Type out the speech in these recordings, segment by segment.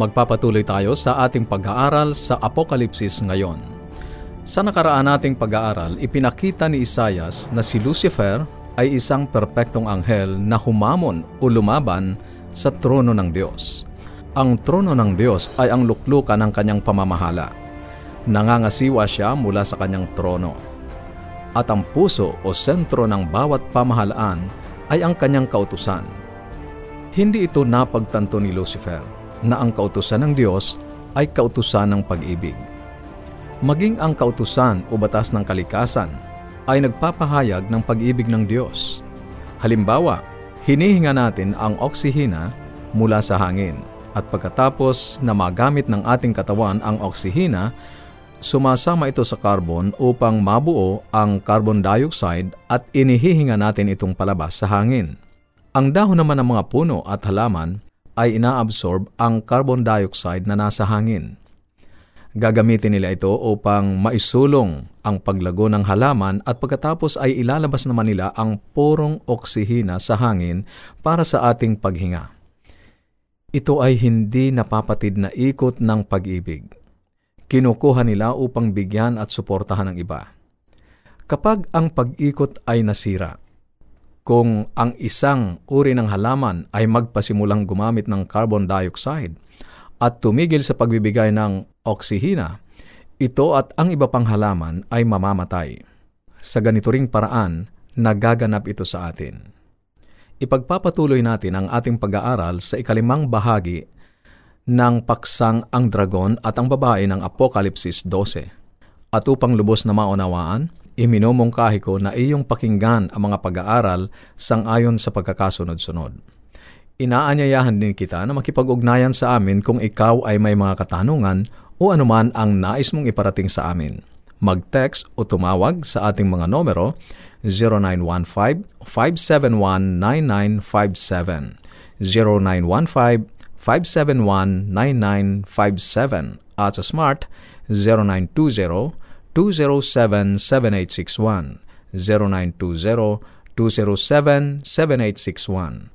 Magpapatuloy tayo sa ating pag-aaral sa Apokalipsis ngayon. Sa nakaraan nating pag-aaral, ipinakita ni Isayas na si Lucifer ay isang perpektong anghel na humamon o lumaban sa trono ng Diyos. Ang trono ng Diyos ay ang luklukan ng kanyang pamamahala. Nangangasiwa siya mula sa kanyang trono. At ang puso o sentro ng bawat pamahalaan ay ang kanyang kautusan. Hindi ito napagtanto ni Lucifer na ang kautusan ng Diyos ay kautusan ng pag-ibig. Maging ang kautusan o batas ng kalikasan ay nagpapahayag ng pag-ibig ng Diyos. Halimbawa, hinihinga natin ang oksihina mula sa hangin at pagkatapos na magamit ng ating katawan ang oksihina, sumasama ito sa carbon upang mabuo ang carbon dioxide at inihihinga natin itong palabas sa hangin. Ang dahon naman ng mga puno at halaman ay inaabsorb ang carbon dioxide na nasa hangin. Gagamitin nila ito upang maisulong ang paglago ng halaman at pagkatapos ay ilalabas naman nila ang purong oksihina sa hangin para sa ating paghinga. Ito ay hindi napapatid na ikot ng pag-ibig. Kinukuha nila upang bigyan at suportahan ang iba. Kapag ang pag-ikot ay nasira, kung ang isang uri ng halaman ay magpasimulang gumamit ng carbon dioxide at tumigil sa pagbibigay ng oksihina, ito at ang iba pang halaman ay mamamatay. Sa ganito ring paraan, nagaganap ito sa atin. Ipagpapatuloy natin ang ating pag-aaral sa ikalimang bahagi ng paksang ang dragon at ang babae ng Apokalipsis 12. At upang lubos na maunawaan, Iminumungkahi ko na iyong pakinggan ang mga pag-aaral sang-ayon sa pagkakasunod-sunod. Inaanyayahan din kita na makipag-ugnayan sa amin kung ikaw ay may mga katanungan o anuman ang nais mong iparating sa amin. Mag-text o tumawag sa ating mga numero 0915-571-9957, 0915-571-9957 at sa Smart 0920 207-7861, 0920-207-7861.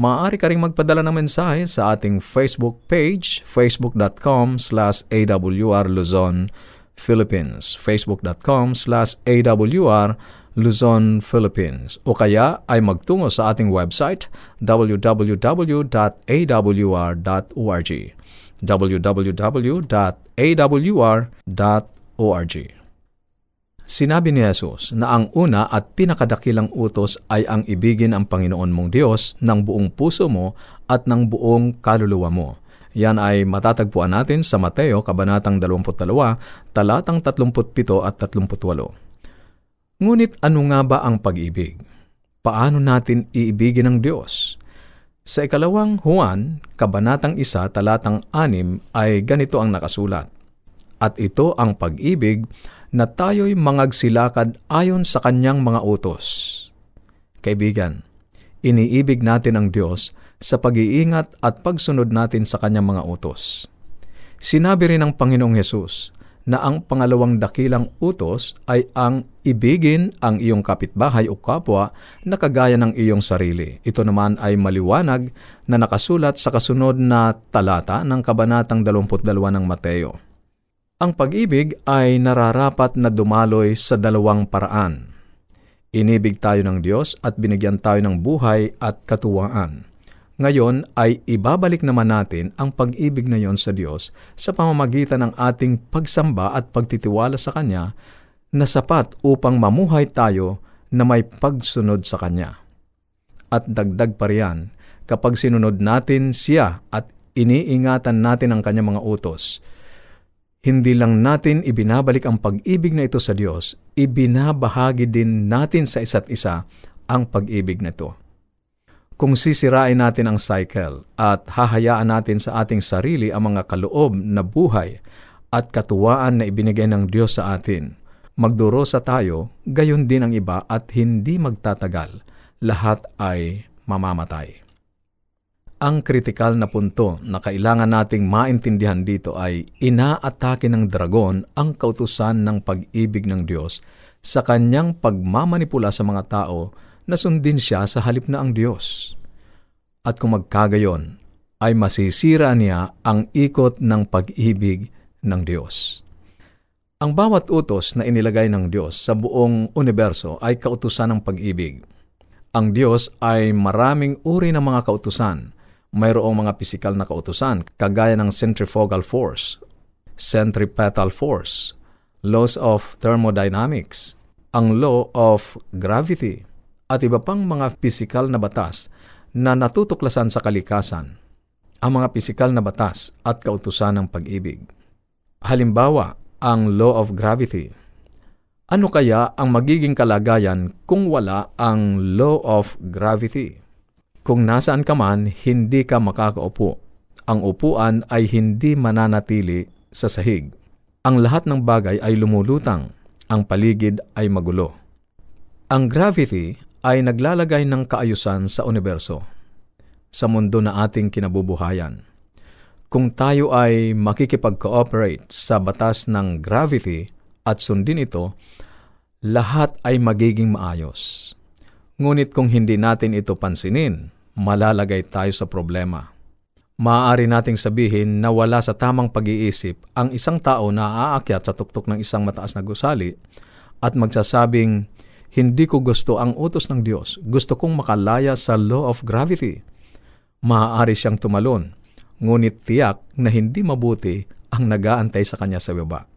Maaari ka rin magpadala ng mensahe sa ating Facebook page, facebook.com slash awr Luzon, Philippines, facebook.com slash awr Luzon, Philippines. O kaya ay magtungo sa ating website www.awr.org www.awr.org Sinabi ni Jesus na ang una at pinakadakilang utos ay ang ibigin ang Panginoon mong Diyos ng buong puso mo at ng buong kaluluwa mo. Yan ay matatagpuan natin sa Mateo Kabanatang 22, talatang 37 at 38. Ngunit ano nga ba ang pag-ibig? Paano natin iibigin ang Diyos? Sa ikalawang Juan, Kabanatang 1, talatang 6 ay ganito ang nakasulat. At ito ang pag-ibig na tayo'y mangagsilakad ayon sa kanyang mga utos. Kaibigan, iniibig natin ang Diyos sa pag-iingat at pagsunod natin sa kanyang mga utos. Sinabi rin ng Panginoong Hesus na ang pangalawang dakilang utos ay ang ibigin ang iyong kapitbahay o kapwa na kagaya ng iyong sarili. Ito naman ay maliwanag na nakasulat sa kasunod na talata ng Kabanatang 22 ng Mateo. Ang pag-ibig ay nararapat na dumaloy sa dalawang paraan. Inibig tayo ng Diyos at binigyan tayo ng buhay at katuwaan. Ngayon ay ibabalik naman natin ang pag-ibig na yon sa Diyos sa pamamagitan ng ating pagsamba at pagtitiwala sa Kanya na sapat upang mamuhay tayo na may pagsunod sa Kanya. At dagdag pa riyan, kapag sinunod natin siya at iniingatan natin ang Kanyang mga utos, hindi lang natin ibinabalik ang pag-ibig na ito sa Diyos, ibinabahagi din natin sa isa't isa ang pag-ibig na ito. Kung sisirain natin ang cycle at hahayaan natin sa ating sarili ang mga kaloob na buhay at katuwaan na ibinigay ng Diyos sa atin, magdurosa tayo, gayon din ang iba at hindi magtatagal. Lahat ay mamamatay. Ang kritikal na punto na kailangan nating maintindihan dito ay inaatake ng dragon ang kautusan ng pag-ibig ng Diyos sa kanyang pagmamanipula sa mga tao na sundin siya sa halip na ang Diyos. At kung magkagayon, ay masisira niya ang ikot ng pag-ibig ng Diyos. Ang bawat utos na inilagay ng Diyos sa buong universo ay kautusan ng pag-ibig. Ang Diyos ay maraming uri ng mga kautusan. Mayroong mga pisikal na kautusan, kagaya ng centrifugal force, centripetal force, laws of thermodynamics, ang law of gravity, at iba pang mga pisikal na batas na natutuklasan sa kalikasan, ang mga pisikal na batas at kautusan ng pag-ibig. Halimbawa, ang law of gravity. Ano kaya ang magiging kalagayan kung wala ang law of gravity? Kung nasaan ka man, hindi ka makakaupo. Ang upuan ay hindi mananatili sa sahig. Ang lahat ng bagay ay lumulutang. Ang paligid ay magulo. Ang gravity ay naglalagay ng kaayusan sa universo, sa mundo na ating kinabubuhayan. Kung tayo ay makikipag-cooperate sa batas ng gravity at sundin ito, lahat ay magiging maayos. Ngunit kung hindi natin ito pansinin, malalagay tayo sa problema. Maaari nating sabihin na wala sa tamang pag-iisip ang isang tao na aakyat sa tuktok ng isang mataas na gusali at magsasabing, hindi ko gusto ang utos ng Diyos. Gusto kong makalaya sa law of gravity. Maaari siyang tumalon, ngunit tiyak na hindi mabuti ang nagaantay sa kanya sa baba.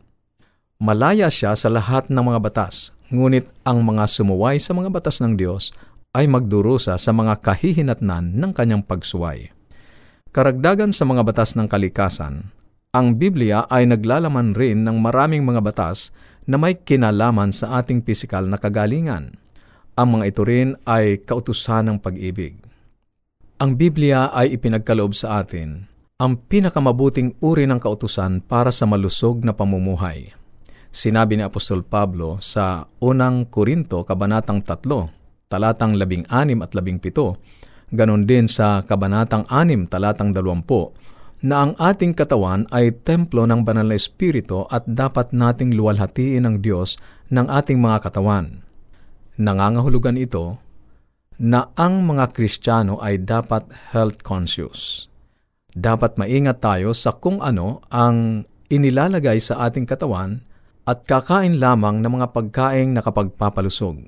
Malaya siya sa lahat ng mga batas, ngunit ang mga sumuway sa mga batas ng Diyos ay magdurusa sa mga kahihinatnan ng kanyang pagsuway. Karagdagan sa mga batas ng kalikasan, ang Biblia ay naglalaman rin ng maraming mga batas na may kinalaman sa ating pisikal na kagalingan. Ang mga ito rin ay kautusan ng pag-ibig. Ang Biblia ay ipinagkaloob sa atin ang pinakamabuting uri ng kautusan para sa malusog na pamumuhay. Sinabi ni Apostol Pablo sa unang Korinto, Kabanatang 3, talatang 16 at 17, ganon din sa Kabanatang 6, talatang 20, na ang ating katawan ay templo ng banal na espiritu at dapat nating luwalhatiin ng Diyos ng ating mga katawan. Nangangahulugan ito na ang mga Kristiyano ay dapat health conscious. Dapat maingat tayo sa kung ano ang inilalagay sa ating katawan at kakain lamang ng mga pagkaing nakapagpapalusog.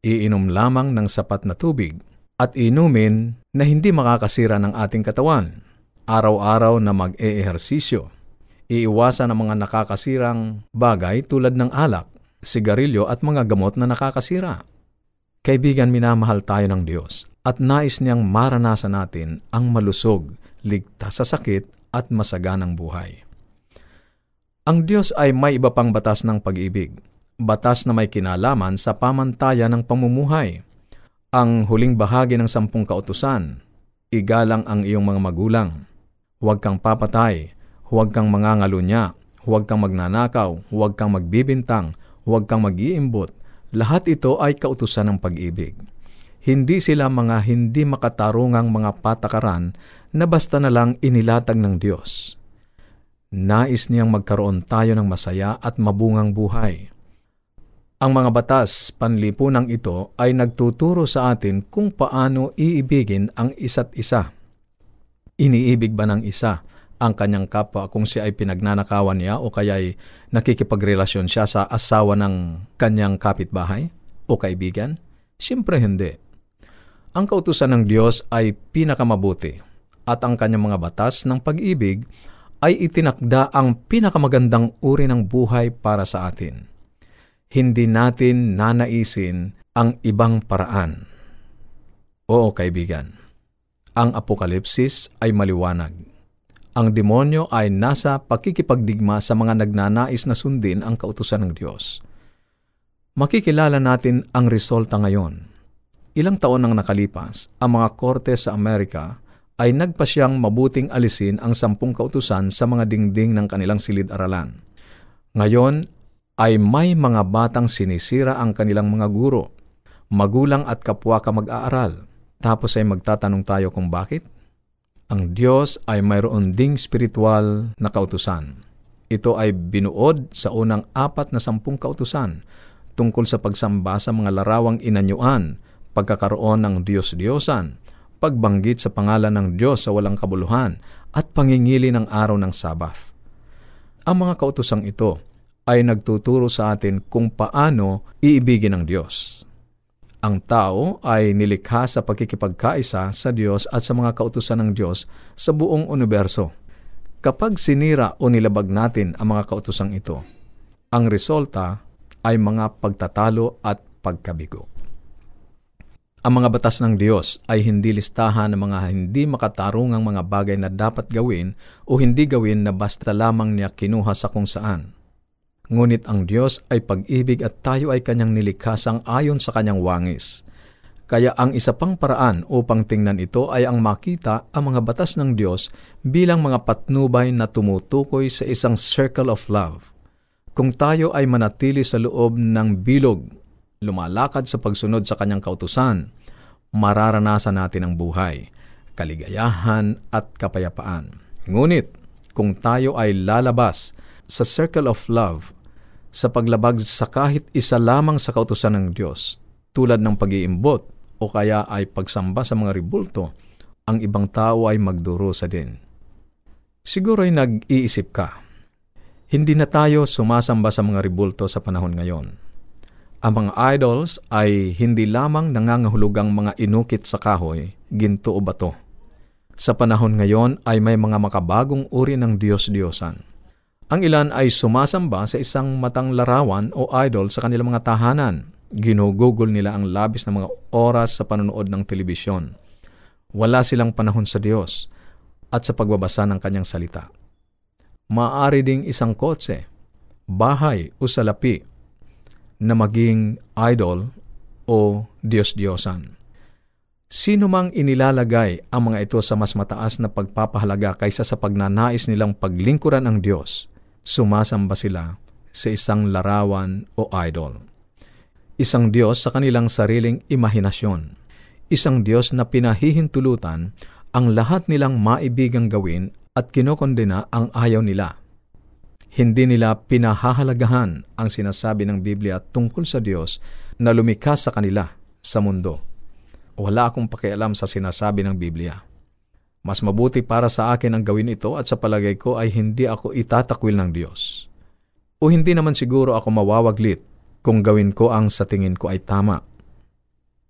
Iinom lamang ng sapat na tubig at inumin na hindi makakasira ng ating katawan araw-araw na mag-eehersisyo. Iiwasan ang mga nakakasirang bagay tulad ng alak, sigarilyo at mga gamot na nakakasira. Kaibigan, minamahal tayo ng Diyos at nais niyang maranasan natin ang malusog, ligtas sa sakit at masaganang buhay. Ang Diyos ay may iba pang batas ng pag-ibig, batas na may kinalaman sa pamantayan ng pamumuhay. Ang huling bahagi ng sampung kautusan, igalang ang iyong mga magulang, Huwag kang papatay, huwag kang mangangalunya, huwag kang magnanakaw, huwag kang magbibintang, huwag kang mag-iimbot. Lahat ito ay kautusan ng pag-ibig. Hindi sila mga hindi makatarungang mga patakaran na basta na lang inilatag ng Diyos. Nais niyang magkaroon tayo ng masaya at mabungang buhay. Ang mga batas panlipunang ito ay nagtuturo sa atin kung paano iibigin ang isa't isa Iniibig ba ng isa ang kanyang kapwa kung siya ay pinagnanakawan niya o kaya ay nakikipagrelasyon siya sa asawa ng kanyang kapitbahay o kaibigan? Siyempre hindi. Ang kautusan ng Diyos ay pinakamabuti at ang kanyang mga batas ng pag-ibig ay itinakda ang pinakamagandang uri ng buhay para sa atin. Hindi natin nanaisin ang ibang paraan. Oo, kaibigan ang apokalipsis ay maliwanag. Ang demonyo ay nasa pakikipagdigma sa mga nagnanais na sundin ang kautusan ng Diyos. Makikilala natin ang resulta ngayon. Ilang taon nang nakalipas, ang mga korte sa Amerika ay nagpasyang mabuting alisin ang sampung kautusan sa mga dingding ng kanilang silid-aralan. Ngayon ay may mga batang sinisira ang kanilang mga guro, magulang at kapwa ka mag-aaral tapos ay magtatanong tayo kung bakit? Ang Diyos ay mayroon ding spiritual na kautusan. Ito ay binuod sa unang apat na sampung kautusan tungkol sa pagsamba sa mga larawang inanyuan, pagkakaroon ng Diyos-Diyosan, pagbanggit sa pangalan ng Diyos sa walang kabuluhan, at pangingili ng araw ng Sabath. Ang mga kautosang ito ay nagtuturo sa atin kung paano iibigin ng Diyos. Ang tao ay nilikha sa pagkikipagkaisa sa Diyos at sa mga kautusan ng Diyos sa buong universo. Kapag sinira o nilabag natin ang mga kautusang ito, ang resulta ay mga pagtatalo at pagkabigo. Ang mga batas ng Diyos ay hindi listahan ng mga hindi makatarungang mga bagay na dapat gawin o hindi gawin na basta lamang niya kinuha sa kung saan. Ngunit ang Diyos ay pag-ibig at tayo ay kanyang nilikhasang ayon sa kanyang wangis. Kaya ang isa pang paraan upang tingnan ito ay ang makita ang mga batas ng Diyos bilang mga patnubay na tumutukoy sa isang circle of love. Kung tayo ay manatili sa loob ng bilog, lumalakad sa pagsunod sa kanyang kautusan, mararanasan natin ang buhay, kaligayahan at kapayapaan. Ngunit, kung tayo ay lalabas sa circle of love sa paglabag sa kahit isa lamang sa kautusan ng Diyos, tulad ng pag-iimbot o kaya ay pagsamba sa mga ribulto, ang ibang tao ay magdurusa din. Siguro ay nag-iisip ka, hindi na tayo sumasamba sa mga ribulto sa panahon ngayon. Ang mga idols ay hindi lamang nangangahulugang mga inukit sa kahoy, ginto o bato. Sa panahon ngayon ay may mga makabagong uri ng Diyos-Diyosan ang ilan ay sumasamba sa isang matang larawan o idol sa kanilang mga tahanan. Ginugugol nila ang labis na mga oras sa panonood ng telebisyon. Wala silang panahon sa Diyos at sa pagbabasa ng kanyang salita. Maaari ding isang kotse, bahay o salapi na maging idol o Diyos-Diyosan. Sino mang inilalagay ang mga ito sa mas mataas na pagpapahalaga kaysa sa pagnanais nilang paglingkuran ang Diyos, sumasamba sila sa isang larawan o idol. Isang Diyos sa kanilang sariling imahinasyon. Isang Diyos na pinahihintulutan ang lahat nilang maibigang gawin at kinokondena ang ayaw nila. Hindi nila pinahahalagahan ang sinasabi ng Biblia tungkol sa Diyos na lumikha sa kanila sa mundo. Wala akong pakialam sa sinasabi ng Biblia. Mas mabuti para sa akin ang gawin ito at sa palagay ko ay hindi ako itatakwil ng Diyos. O hindi naman siguro ako mawawaglit kung gawin ko ang sa tingin ko ay tama.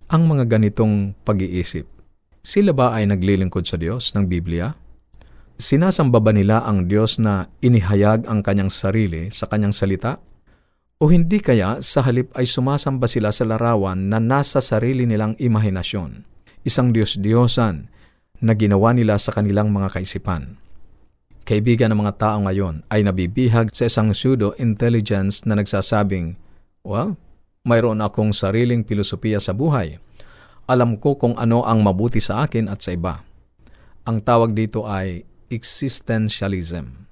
Ang mga ganitong pag-iisip, sila ba ay naglilingkod sa Diyos ng Biblia? Sinasamba ba nila ang Diyos na inihayag ang kanyang sarili sa kanyang salita? O hindi kaya sa halip ay sumasamba sila sa larawan na nasa sarili nilang imahinasyon? Isang Diyos-Diyosan na ginawa nila sa kanilang mga kaisipan. Kaibigan ng mga tao ngayon ay nabibihag sa isang pseudo-intelligence na nagsasabing, Well, mayroon akong sariling filosofiya sa buhay. Alam ko kung ano ang mabuti sa akin at sa iba. Ang tawag dito ay existentialism.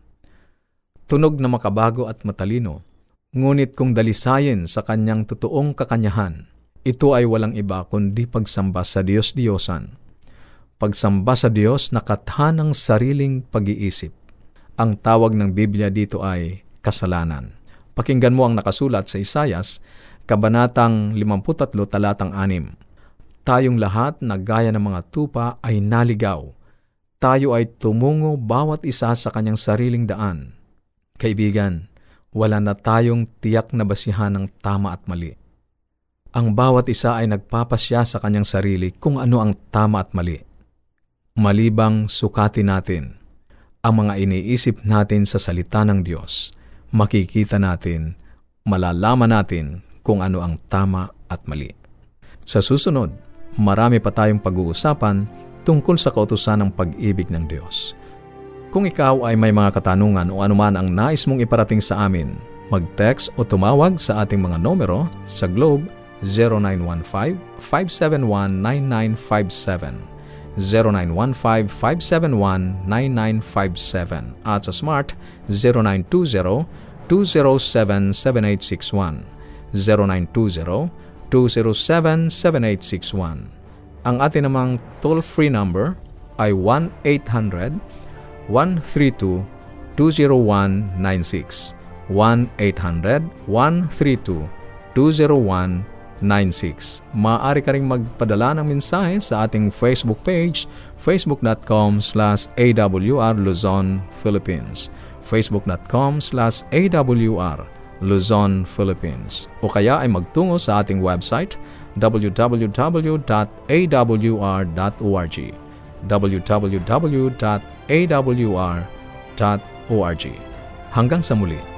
Tunog na makabago at matalino, ngunit kung dalisayin sa kanyang totoong kakanyahan, ito ay walang iba kundi pagsamba sa Diyos-Diyosan pagsamba sa Diyos na kathanang sariling pag-iisip. Ang tawag ng Biblia dito ay kasalanan. Pakinggan mo ang nakasulat sa Isayas, Kabanatang 53, talatang 6. Tayong lahat na gaya ng mga tupa ay naligaw. Tayo ay tumungo bawat isa sa kanyang sariling daan. Kaibigan, wala na tayong tiyak na basihan ng tama at mali. Ang bawat isa ay nagpapasya sa kanyang sarili kung ano ang tama at mali malibang sukatin natin ang mga iniisip natin sa salita ng Diyos, makikita natin, malalaman natin kung ano ang tama at mali. Sa susunod, marami pa tayong pag-uusapan tungkol sa kautusan ng pag-ibig ng Diyos. Kung ikaw ay may mga katanungan o anuman ang nais mong iparating sa amin, mag-text o tumawag sa ating mga numero sa Globe 0915 571 9957 0915-571-9957 at sa Smart 0920-207-7861 0920-207-7861 Ang atin namang toll-free number ay 1-800-132-20196 1-800-132-20196 0917-859-2096. Maaari ka rin magpadala ng mensahe sa ating Facebook page, facebook.com slash awr Luzon, Philippines. Facebook.com slash awr Luzon, Philippines. O kaya ay magtungo sa ating website www.awr.org www.awr.org Hanggang sa muli.